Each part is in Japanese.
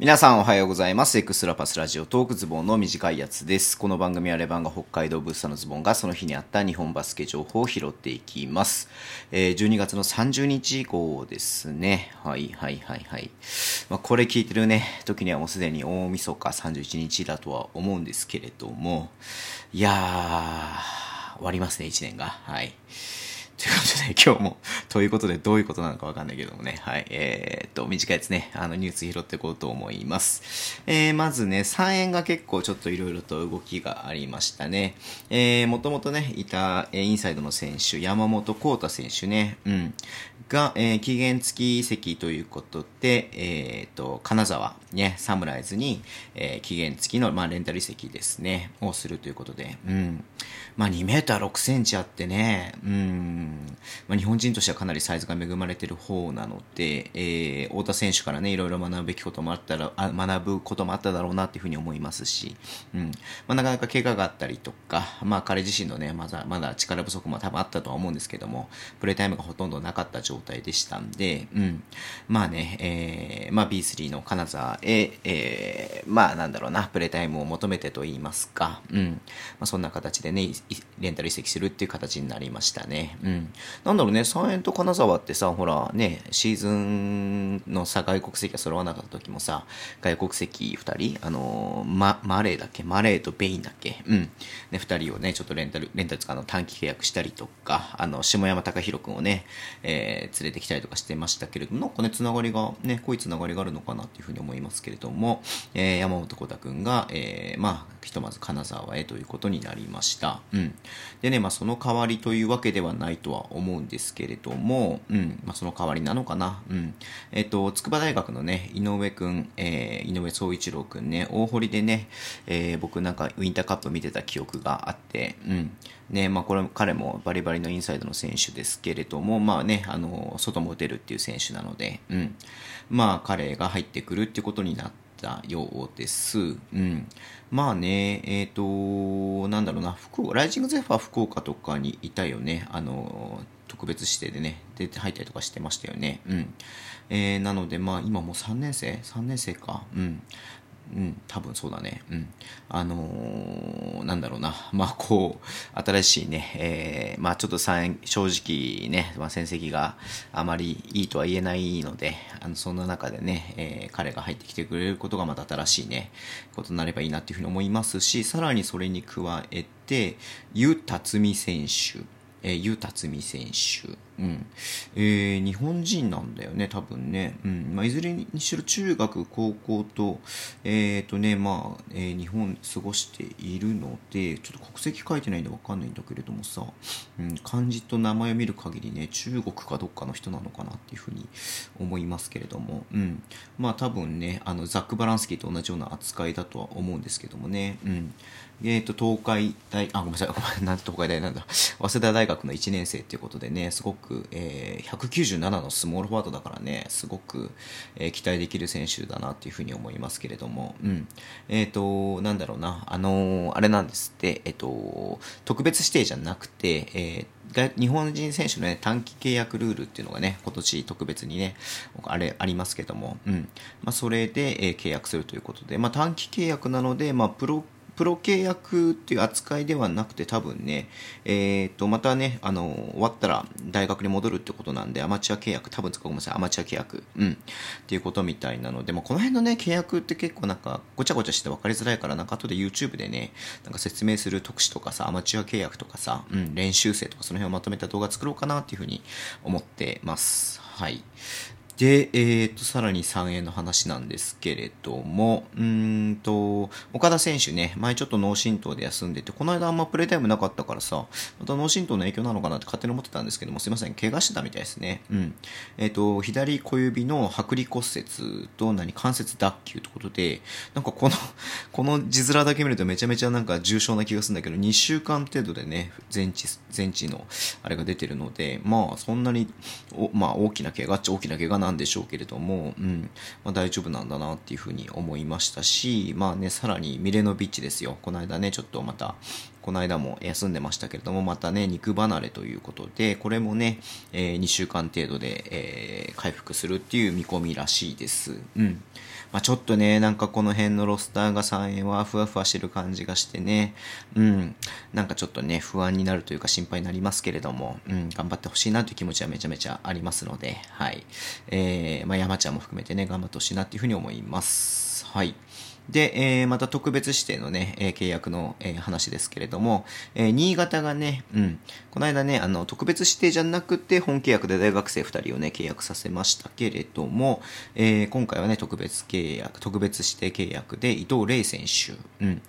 皆さんおはようございます。エクスラパスラジオトークズボンの短いやつです。この番組はレバンが北海道ブースターのズボンがその日にあった日本バスケ情報を拾っていきます。えー12月の30日以降ですね。はいはいはいはい。まあ、これ聞いてるね、時にはもうすでに大晦日31日だとは思うんですけれども、いやー、終わりますね、1年が。はい。ということで、今日も、ということで、どういうことなのかわかんないけどもね、はい、えーっと、短いですね、あの、ニュース拾っていこうと思います。えー、まずね、3円が結構ちょっといろいろと動きがありましたね。えー、もともとね、いた、えーインサイドの選手、山本幸太選手ね、うん、が、えー期限付き移籍ということで、えーっと、金沢、ね、サムライズに、えー期限付きの、まあ、レンタル移籍ですね、をするということで、うん。まあ、2メーター6センチあってね、うん、まあ、日本人としてはかなりサイズが恵まれている方なので、えー太田選手からね、いろいろ学ぶべきこともあったら、あ学ぶこともあっただろうなっていうふうに思いますし、うん。まあ、なかなか怪我があったりとか、まあ、彼自身のね、まだ、まだ力不足も多分あったとは思うんですけども、プレータイムがほとんどなかった状態でしたんで、うん。まあね、えー、まあ B3 の金沢へ、えー、まあなんだろうな、プレータイムを求めてと言いますか、うん。まあそんな形でね、レンタル移籍するっていう形になりましたね。うん。なんだろうね、三円と金沢ってさ、ほらね、シーズンのさ、外国籍が揃わなかった時もさ、外国籍二人、あのーマ、マレーだっけマレーとベインだっけうん。ね、二人をね、ちょっとレンタル、レンタルつかの短期契約したりとか、あの、下山隆弘君をね、えー連れてきたりとかしてましたけれども、なんかね、つながりが、ね、濃いつながりがあるのかなっていうふうに思いますけれども、えー山本幸太君が、えーまあ、ひとまず金沢へということになりました。うん。でね、まあ、その代わりというわけではないとは思うんですけれども、うん、まあ、その代わりなのかな。うん。えっ、と、筑波大学のね、井上君、えー井上総一郎君ね、大堀でね、えー僕なんかウィンターカップ見てた記憶があって、うん。ね、まあ、これ、彼もバリバリのインサイドの選手ですけれども、まあね、あの、外も打てるっていう選手なので、うん。まあ、彼が入ってくるってことになってたようです。うん。まあね、えっ、と、なんだろうな、福岡、ライジングゼファー福岡とかにいたよね。あの、特別指定でね、出て入ったりとかしてましたよね。うん。えーなので、まあ、今もう3年生 ?3 年生か。うん。うん、多分そうだね。うん。あのーなんだろうな。まあ、こう、新しいね、えーまあ、ちょっと正直ね、まあ、戦績があまりいいとは言えないので、あの、そんな中でね、えー彼が入ってきてくれることがまた新しいね、ことになればいいなっていうふうに思いますし、さらにそれに加えて、ゆ辰巳選手。えー、ゆ辰巳選手。うん。えー日本人なんだよね、多分ね。うん。まあ、いずれにしろ中学、高校と、えっ、とね、まあ、えー日本過ごしているので、ちょっと国籍書いてないんでわかんないんだけれどもさ、うん、漢字と名前を見る限りね、中国かどっかの人なのかなっていうふうに思いますけれども、うん。まあ、多分ね、あの、ザック・バランスキーと同じような扱いだとは思うんですけどもね、うん。えっ、と、東海大、あ、ごめんなさい、なんで東海大なんだ。早稲田大学の1年生っていうことでね、すごく、えー197のスモールフォワードだからね、すごく、えー期待できる選手だなっていうふうに思いますけれども、うん。えっ、と、なんだろうな、あのーあれなんですって、えっ、と、特別指定じゃなくて、えーが日本人選手のね、短期契約ルールっていうのがね、今年特別にね、あれ、ありますけども、うん。まあ、それで、えー契約するということで、まあ、短期契約なので、まあ、プロ、プロ契約っていう扱いではなくて多分ね、えっ、と、またね、あの、終わったら大学に戻るってことなんで、アマチュア契約、多分ごめんなさい、アマチュア契約、うん、っていうことみたいなので、まあ、この辺のね、契約って結構なんか、ごちゃごちゃして分かりづらいから、なんか後で YouTube でね、なんか説明する特使とかさ、アマチュア契約とかさ、うん、練習生とかその辺をまとめた動画作ろうかなっていうふうに思ってます。はい。で、えー、と、さらに3円の話なんですけれども、うんと、岡田選手ね、前ちょっと脳震盪で休んでて、この間あんまプレイタイムなかったからさ、また脳震盪の影響なのかなって勝手に思ってたんですけども、すいません、怪我してたみたいですね。うん。えっ、と、左小指の剥離骨折と何、関節脱臼ということで、なんかこの、この字面だけ見るとめちゃめちゃなんか重症な気がするんだけど、2週間程度でね、全治、全治のあれが出てるので、まあ、そんなに、おまあ、大きな怪我っちゃ大きな怪我ななんでしょうけれども、うん、まあ、大丈夫なんだなっていうふうに思いましたし、まあね、さらにミレノビッチですよ。この間ね、ちょっとまた、この間も休んでましたけれども、またね、肉離れということで、これもね、えー2週間程度で、えー回復するっていう見込みらしいです。うん。まあ、ちょっとね、なんかこの辺のロスターが3円はふわふわしてる感じがしてね、うん、なんかちょっとね、不安になるというか心配になりますけれども、うん、頑張ってほしいなという気持ちはめちゃめちゃありますので、はい。えー、まあ、山ちゃんも含めてね、頑張ってほしいなというふうに思います。はい。で、えー、また特別指定のね、えー、契約の、えー、話ですけれども、え新潟がね、うん、この間ね、あの、特別指定じゃなくて、本契約で大学生2人をね、契約させましたけれども、え今回はね、特別契約、特別指定契約で伊藤玲選手、うん、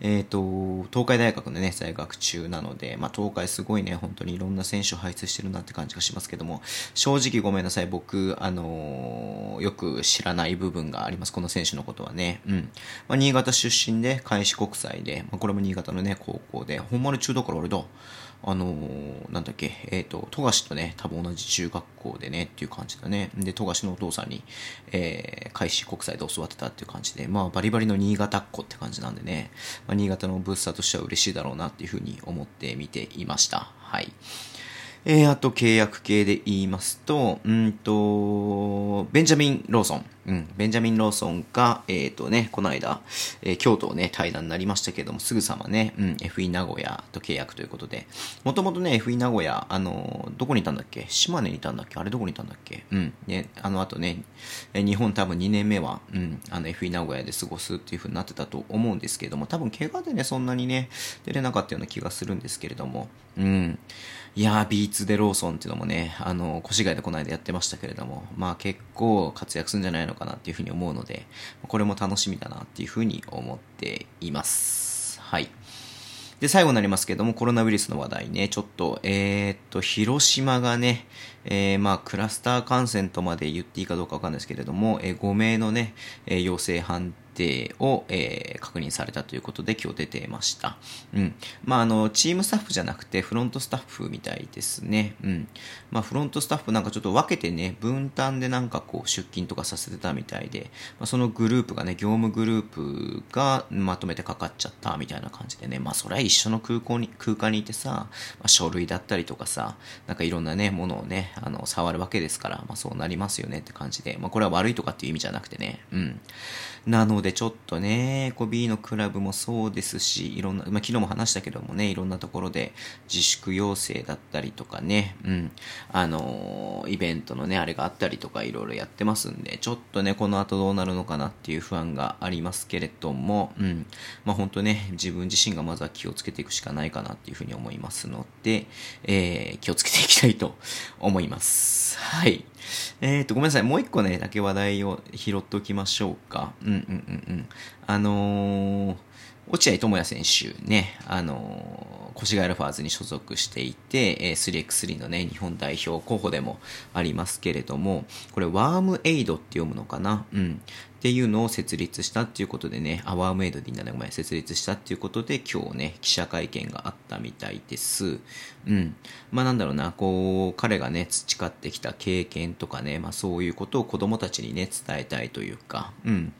えっ、ー、と、東海大学のね、在学中なので、まあ、東海すごいね、本当にいろんな選手を輩出してるなって感じがしますけども、正直ごめんなさい、僕、あのー、よく知らない部分があります、この選手のことはね。うん。まあ、新潟出身で、開志国際で、まあ、これも新潟のね、高校で、本丸中だから俺だ。あのー、なんだっけ、えっ、ー、と、富樫とね、多分同じ中学校でねっていう感じだね。で、富樫のお父さんに、えー、開始国際で教わってたっていう感じで、まあ、バリバリの新潟っ子って感じなんでね、まあ、新潟のブースターとしては嬉しいだろうなっていうふうに思って見ていました。はい。えー、あと契約系で言いますと、うんと、ベンジャミン・ローソン。うん、ベンジャミン・ローソンが、えっ、ー、とね、この間、えー、京都をね、対談になりましたけども、すぐさまね、うん、FE 名古屋と契約ということで、もともとね、FE 名古屋、あの、どこにいたんだっけ？島根にいたんだっけ？あれどこにいたんだっけ？うん、ね、あの後ね、日本多分2年目は、うん、あの FE 名古屋で過ごすっていう風になってたと思うんですけども、多分怪我でね、そんなにね、出れなかったような気がするんですけれども、うん、いやー、ビーツでローソンっていうのもね、あの、越谷でこの間やってましたけれども、まあ結構活躍するんじゃないのかかなっていうふうに思うので、これも楽しみだなっていうふうに思っています。はい。で、最後になりますけども、コロナウイルスの話題ね、ちょっと、えー、っと、広島がね、えー、まあ、クラスター感染とまで言っていいかどうかわかんないですけれども、えー、5名のね、えー、陽性判定定を、えー、確認されたということで今日出てました。うん。まあ、あの、チームスタッフじゃなくてフロントスタッフみたいですね。うん。まあ、フロントスタッフなんかちょっと分けてね、分担でなんかこう出勤とかさせてたみたいで、まあ、そのグループがね、業務グループがまとめてかかっちゃったみたいな感じでね、まあ、それは一緒の空港に、空間にいてさ、まあ、書類だったりとかさ、なんかいろんなね、ものをね、あの、触るわけですから、まあ、そうなりますよねって感じで、まあ、これは悪いとかっていう意味じゃなくてね、うん。なのででちょっとね、こう B のクラブもそうですし、いろんな、まあ、昨日も話したけどもね、いろんなところで自粛要請だったりとかね、うん、あのー、イベントのね、あれがあったりとかいろいろやってますんで、ちょっとね、この後どうなるのかなっていう不安がありますけれども、うん、まあ本当ね、自分自身がまずは気をつけていくしかないかなっていうふうに思いますので、えー、気をつけていきたいと思います。はい。えっ、ー、と、ごめんなさい。もう一個ね、だけ話題を拾っておきましょうか。うんうんうんうん。あのー、落合知也選手ね、あのー、越谷アルファーズに所属していて、えー、3x3 のね、日本代表候補でもありますけれども、これ、ワームエイドって読むのかな？うん。っていうのを設立したっていうことでね、アワームエイドでいいんだね、ごめん、設立したっていうことで今日ね、記者会見があったみたいです。うん。まあなんだろうな、こう、彼がね、培ってきた経験とかね、まあそういうことを子供たちにね、伝えたいというか、うん。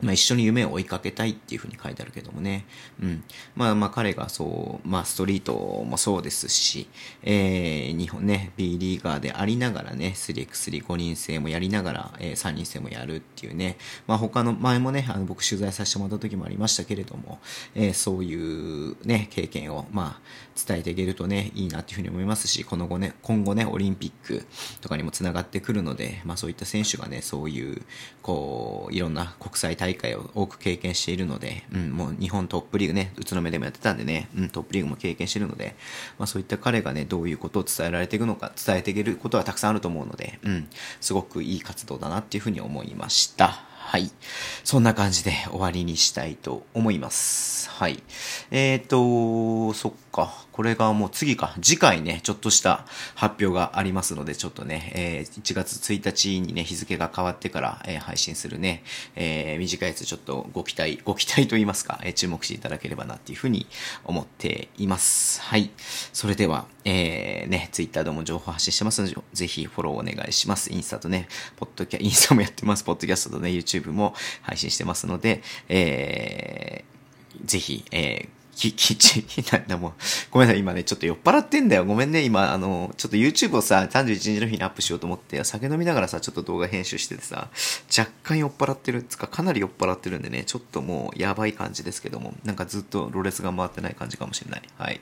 まあ、一緒に夢を追いかけたいっていうふうに書いてあるけどもね。うん。まあまあ彼がそう、まあストリートもそうですし、えー、日本ね、B リーガーでありながらね、3x3、5人制もやりながら、えー、3人制もやるっていうね。まあ他の、前もね、あの僕取材させてもらった時もありましたけれども、えー、そういうね、経験を、まあ伝えていけるとね、いいなっていうふうに思いますし、この後ね、今後ね、オリンピックとかにもつながってくるので、まあそういった選手がね、そういう、こう、いろんな国際大会大会を多く経験しているので、うん、もう日本トップリーグね、宇都宮でもやってたんでね、うん、トップリーグも経験しているので、まあそういった彼がね、どういうことを伝えられていくのか、伝えていけることはたくさんあると思うので、うん、すごくいい活動だなっていうふうに思いました。はい。そんな感じで終わりにしたいと思います。はい。えっ、ー、と、そっか。これがもう次か。次回ね、ちょっとした発表がありますので、ちょっとね、えー、1月1日にね、日付が変わってから、えー、配信するね、えー、短いやつちょっとご期待、ご期待と言いますか、えー、注目していただければなっていうふうに思っています。はい。それでは、えー、ね、ツイッターでも情報発信してますので、ぜひフォローお願いします。インスタとね、ポッドキャ、インスタもやってます。ポッドキャストとね、YouTube YouTube も配信してますので、えー、ぜひ、えー、き、きち、なんだもう、ごめんなさい、今ね、ちょっと酔っ払ってんだよ。ごめんね、今、あの、ちょっと YouTube をさ、31日の日にアップしようと思って、酒飲みながらさ、ちょっと動画編集しててさ、若干酔っ払ってる、つか、かなり酔っ払ってるんでね、ちょっともう、やばい感じですけども、なんかずっとロレスが回ってない感じかもしれない。はい。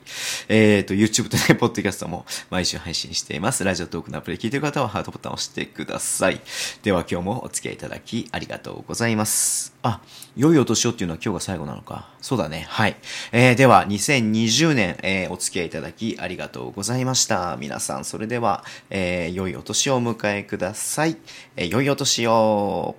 えーと、YouTube とね、ポッドキャストも毎週配信しています。ラジオトークのアプリ聞いてる方はハートボタンを押してください。では今日もお付き合いいただきありがとうございます。あ、良いお年をっていうのは今日が最後なのか。そうだね。はい。えー、では、2020年、えー、お付き合いいただきありがとうございました。皆さん、それでは、えー、良いお年をお迎えください。えー、良いお年を。